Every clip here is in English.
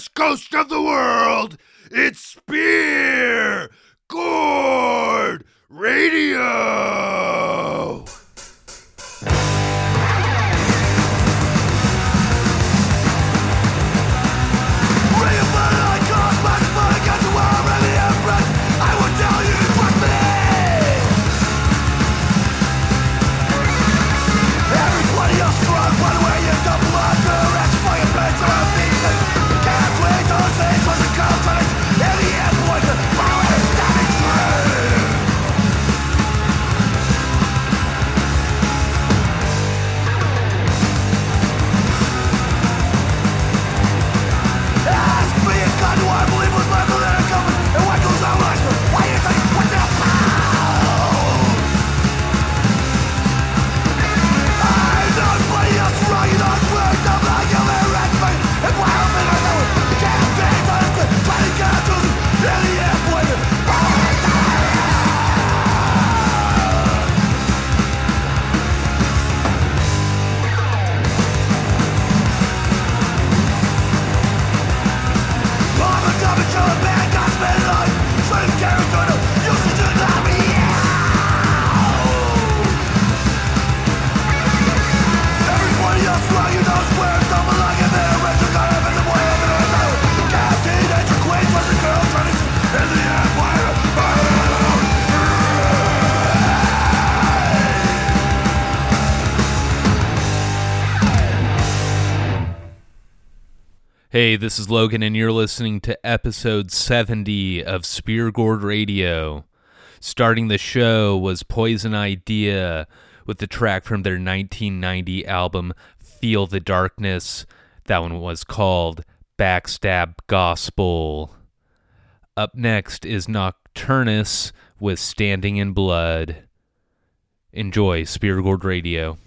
west coast of the world. It's Spear Gourd Radio. Hey, this is Logan, and you're listening to episode 70 of Spear Gourd Radio. Starting the show was Poison Idea with the track from their 1990 album Feel the Darkness. That one was called Backstab Gospel. Up next is Nocturnus with Standing in Blood. Enjoy Spear Gourd Radio.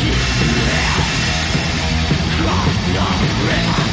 Get to hell from the river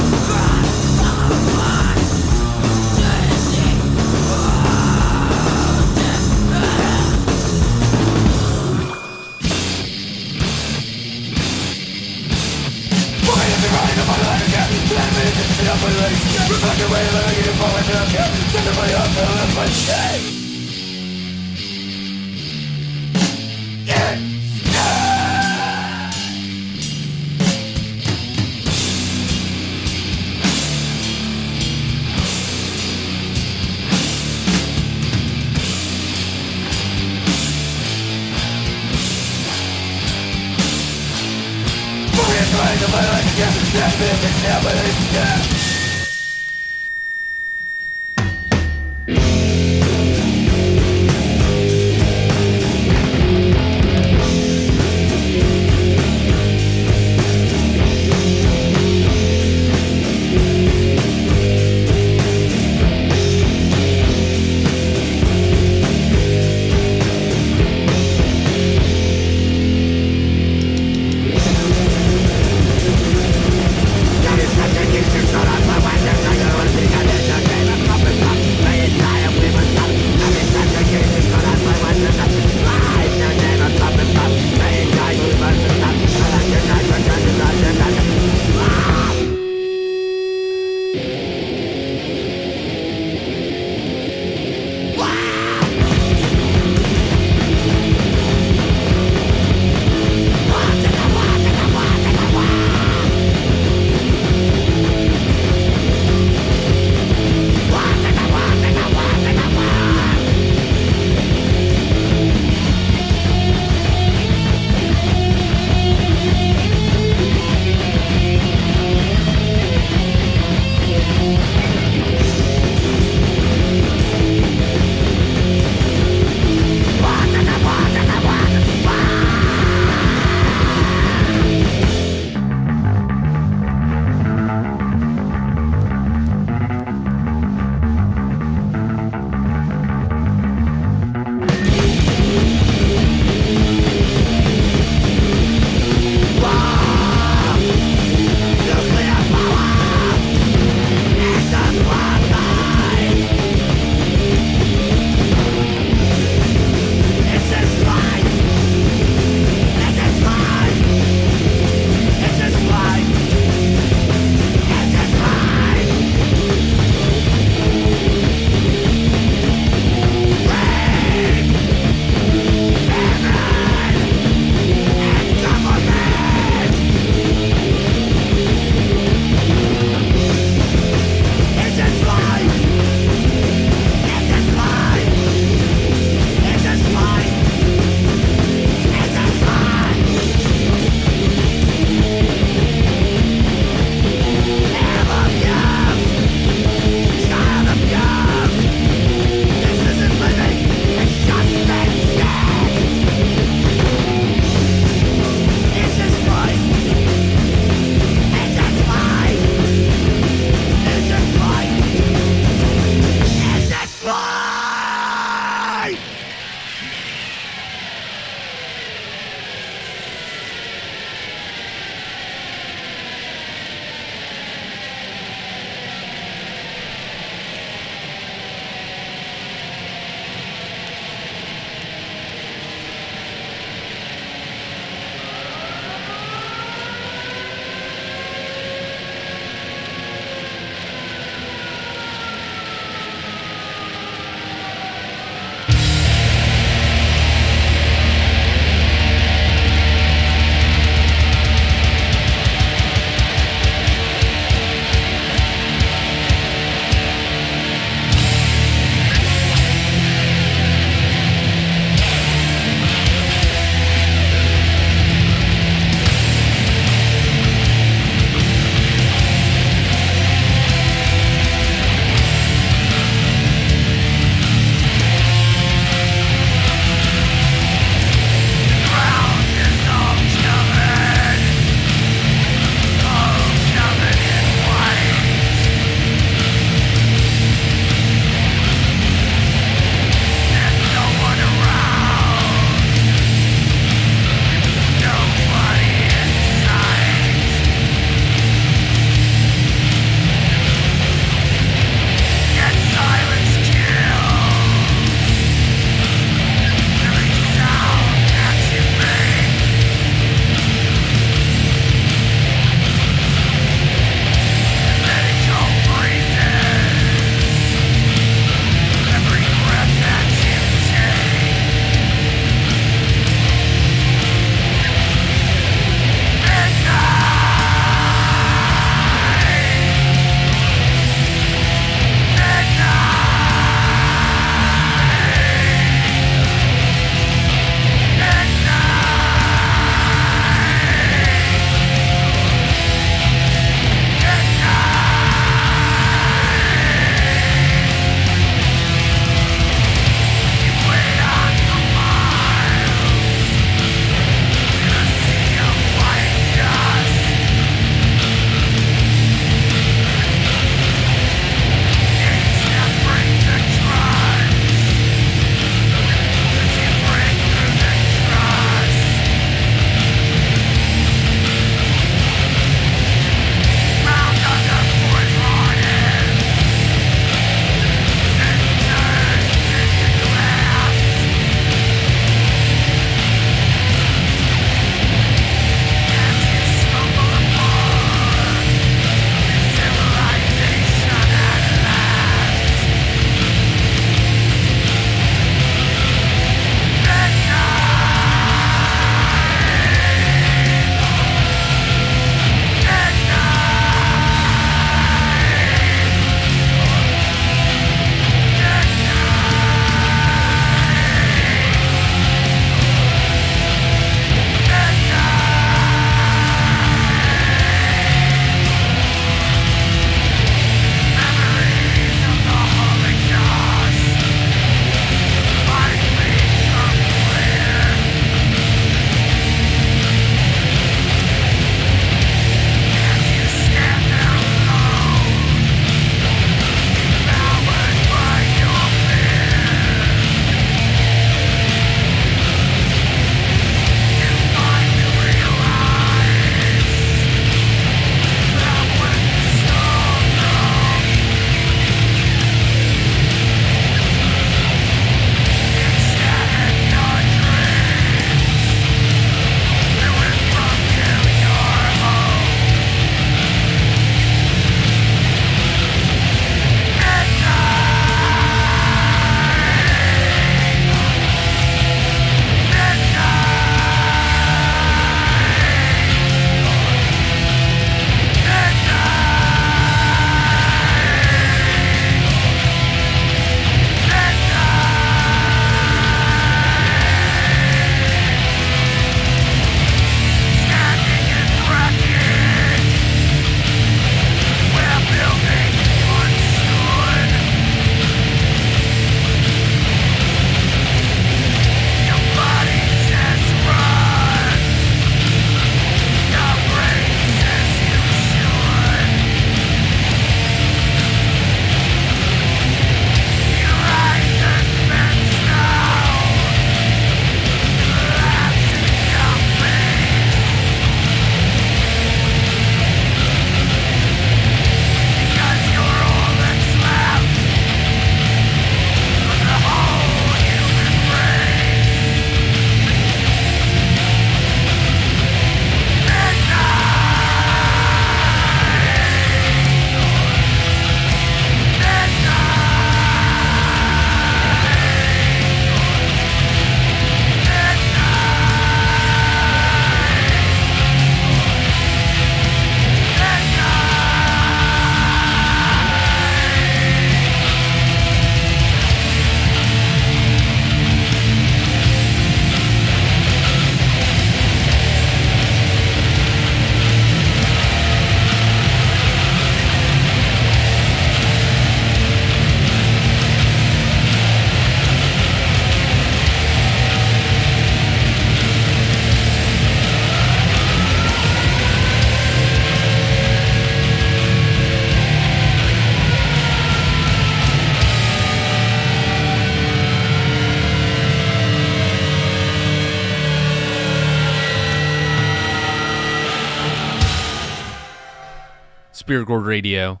Spirit Gourd Radio.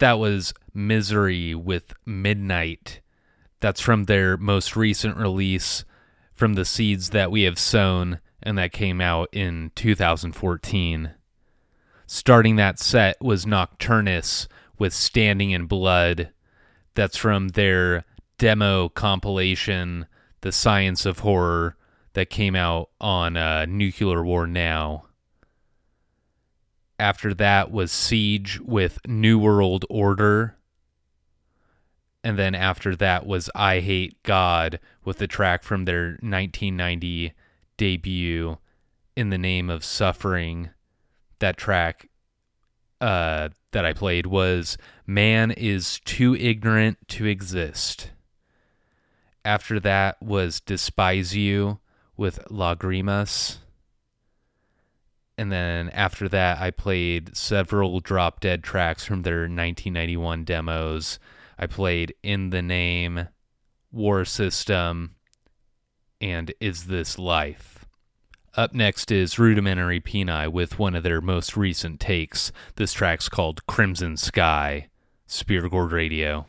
That was Misery with Midnight. That's from their most recent release, From the Seeds That We Have Sown, and that came out in 2014. Starting that set was Nocturnus with Standing in Blood. That's from their demo compilation, The Science of Horror, that came out on uh, Nuclear War Now. After that was Siege with New World Order. And then after that was Eyehategod with the track from their 1990 debut, In the Name of Suffering. That track uh, that I played was Man is Too Ignorant to Exist. After that was Despise You with Lagrimas. And then after that, I played several Drop Dead tracks from their 1991 demos. I played In the Name, War System, and Is This Life? Up next is Rudimentary Peni with one of their most recent takes. This track's called Crimson Sky. Spear Gourd Radio.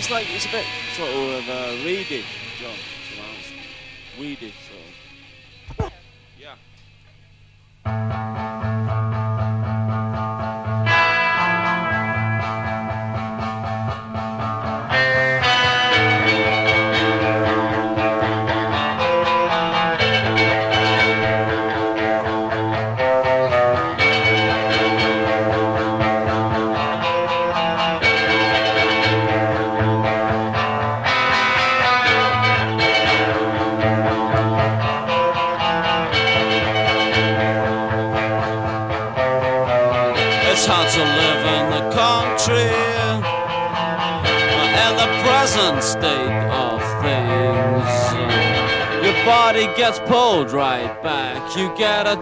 it's like it's a bit sort of uh, reedy, John. Weedy.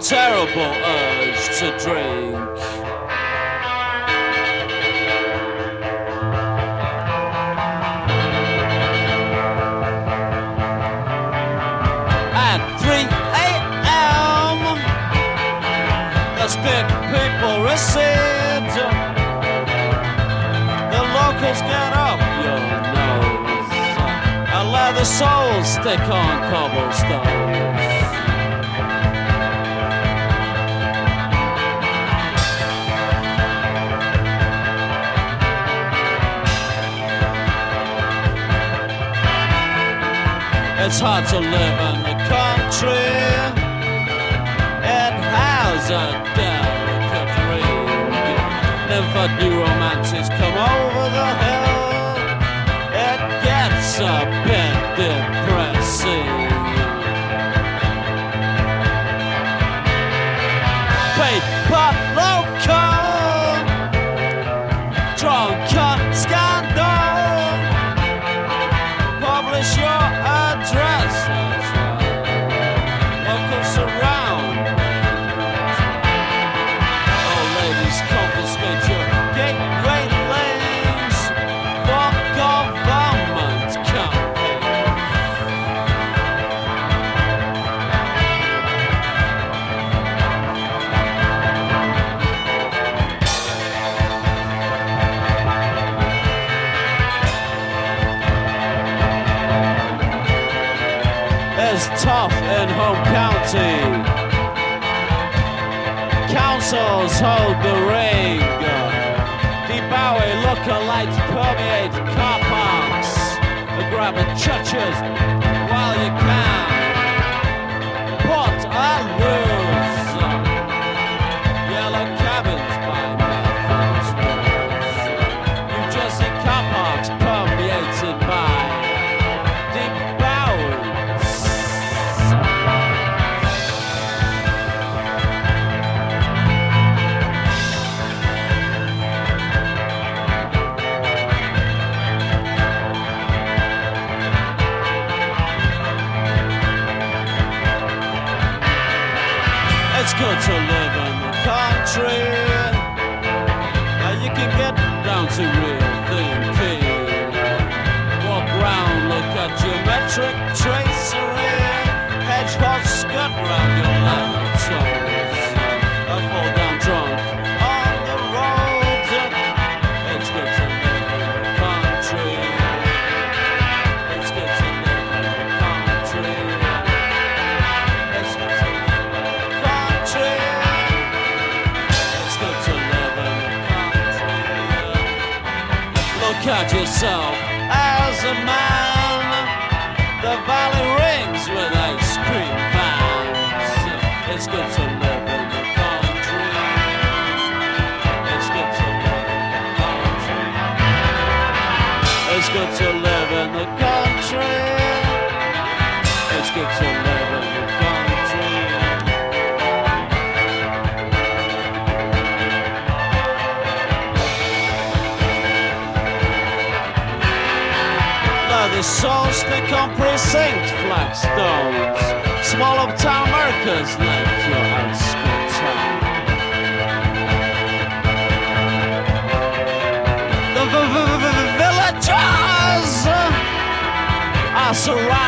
terrible. churches. yourself as a man. stones. Swallow America's Merkers like your high school town. The villagers are surrounded.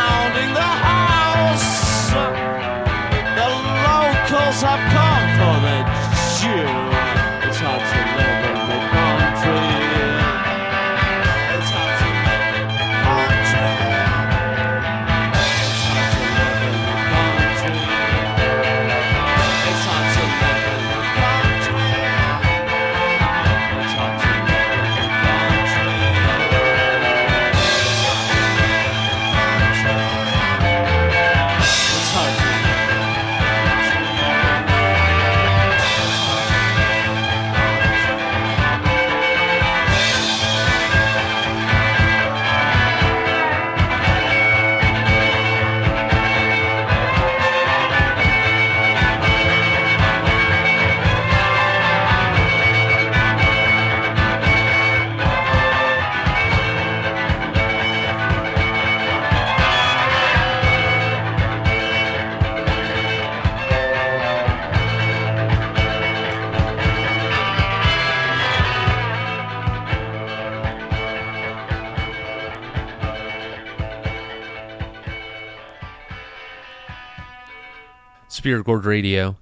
Spirit Radio.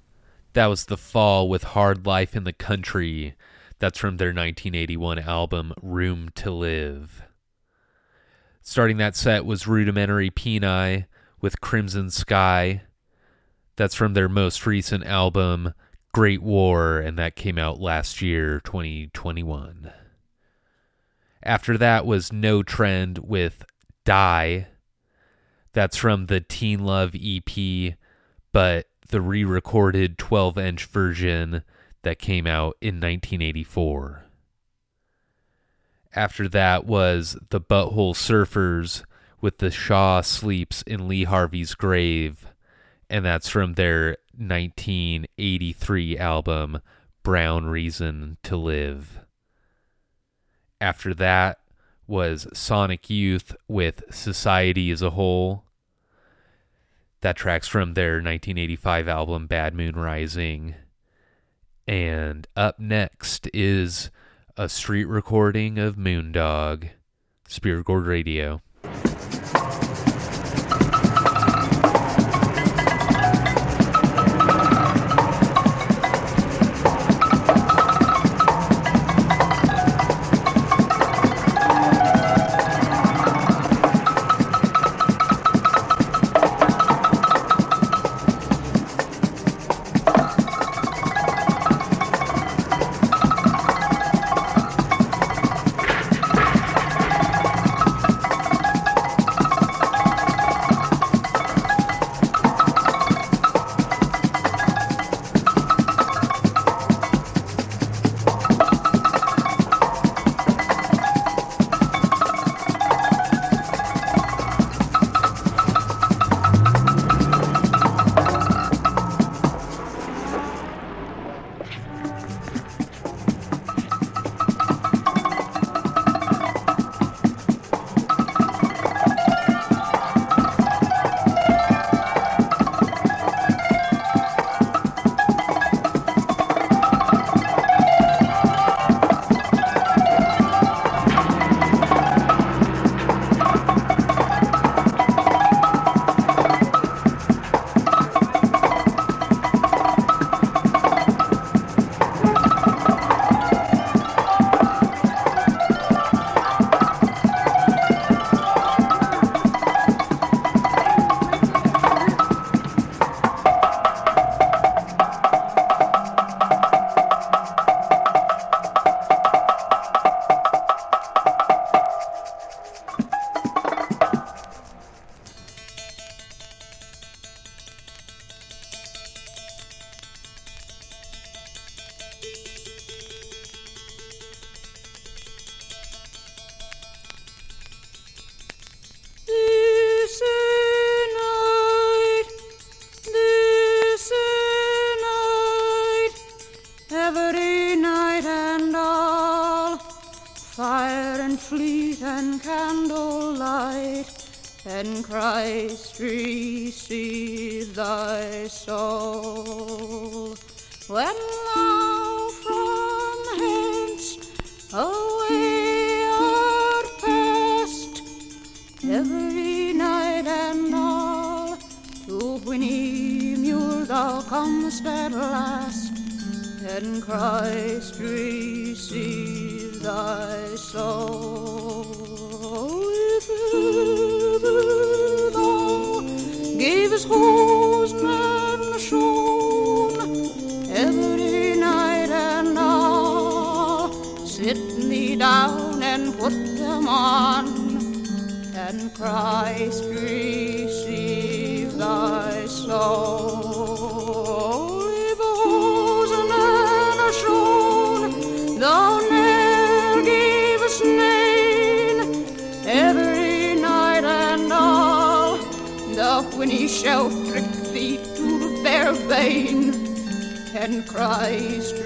That was The Fall with Hard Life in the Country. That's from their 1981 album Room to Live. Starting that set was Rudimentary Peni with Crimson Sky. That's from their most recent album Great War, and that came out last year, 2021. After that was No Trend with Die. That's from the Teen Love EP, but the re recorded 12 inch version that came out in 1984. After that was the Butthole Surfers with the Shah Sleeps in Lee Harvey's Grave, and that's from their 1983 album Brown Reason to Live. After that was Sonic Youth with Society as a Whole. That track's from their 1985 album Bad Moon Rising. And up next is a street recording of Moondog, Spirit Gourd Radio. When thou from hence away art past, Every night and all to Winnie Mule thou comest at last, and Christ receive thy soul. If ever thou gavest hosen on and Christ receive thy soul. Thou every night and all, the whinny shall trick thee to the bare vein, and Christ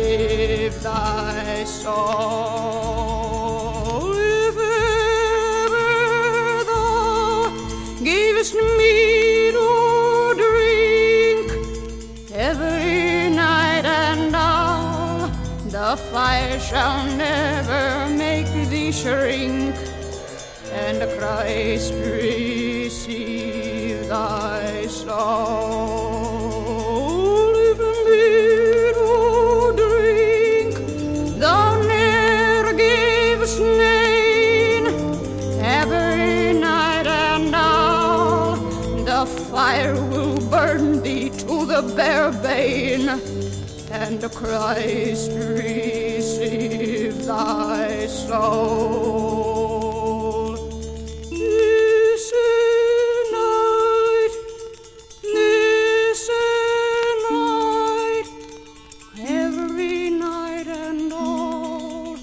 receive thy soul. If ever thou gavest me to drink every night and all, the fire shall never make thee shrink and Christ receive thy soul. Bare bane, and Christ receive thy soul. This night, this night, every night and all,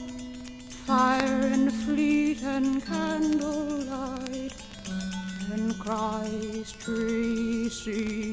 fire and fleet and candlelight, and Christ receive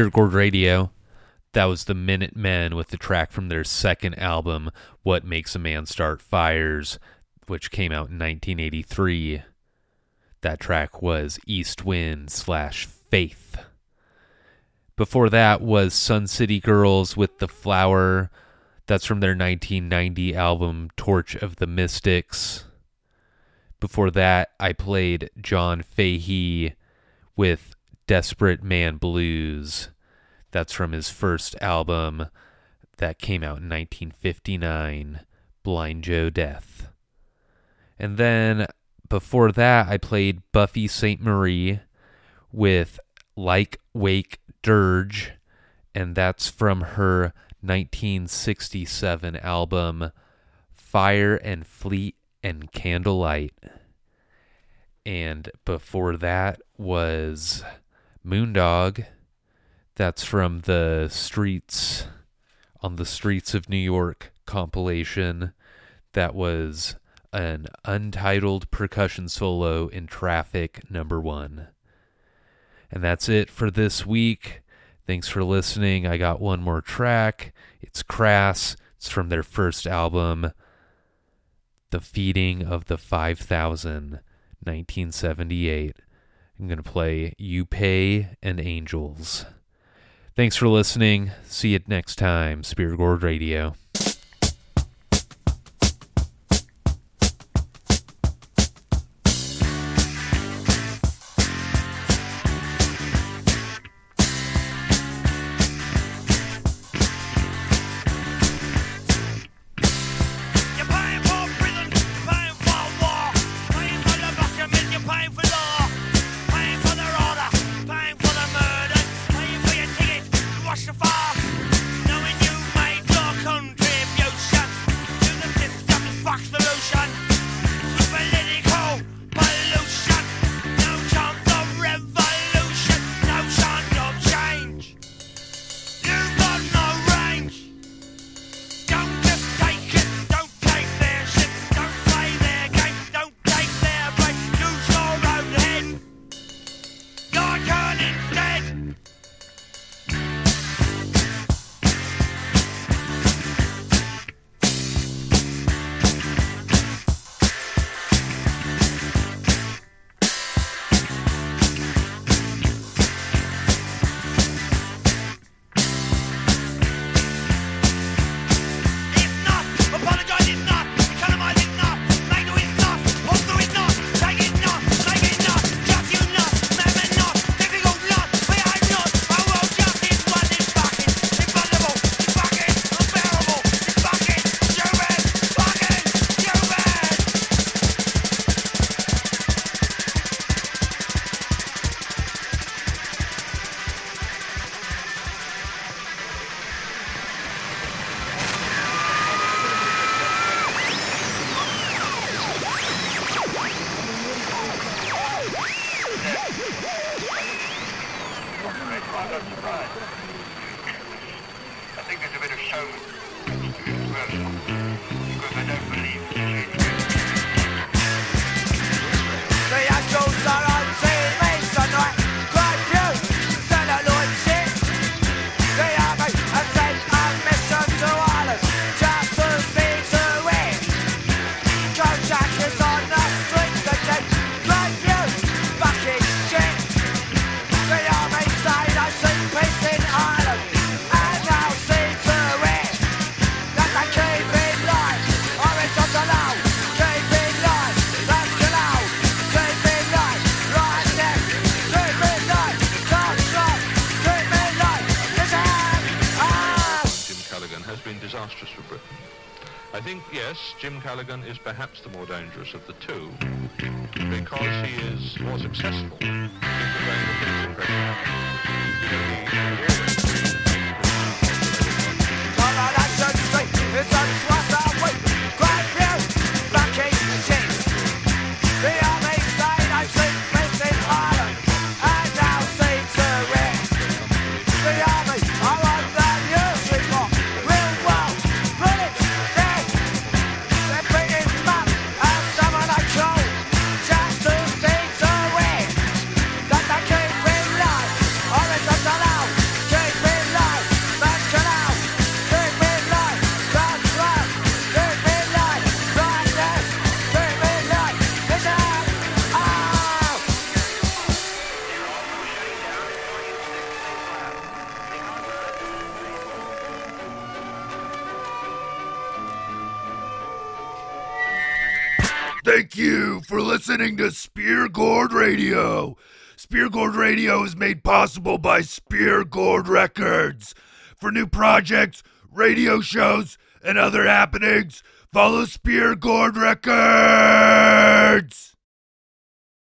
Spirit Gourd Radio. That was the Minutemen with the track from their second album, What Makes a Man Start Fires, which came out in 1983. That track was East Wind slash Faith. Before that was Sun City Girls with The Flower. That's from their 1990 album Torch of the Mystics. Before that, I played John Fahey with Desperate Man Blues. That's from his first album that came out in 1959, Blind Joe Death. And then before that, I played Buffy Sainte-Marie with Lyke Wake Dirge, and that's from her 1967 album Fire and Fleet and Candlelight. And before that was Moondog. That's from the Streets on the Streets of New York compilation. That was an untitled percussion solo in Traffic number one. And that's it for this week. Thanks for listening. I got one more track. It's Crass. It's from their first album, The Feeding of the 5000, 1978. I'm going to play You Pay and Angels. Thanks for listening. See you next time, Spirit Gourd Radio. Perhaps the more dangerous of the two because he is more successful listening to Spear Gourd Radio. Spear Gourd Radio is made possible by Spear Gourd Records. For new projects, radio shows, and other happenings, follow Spear Gourd Records.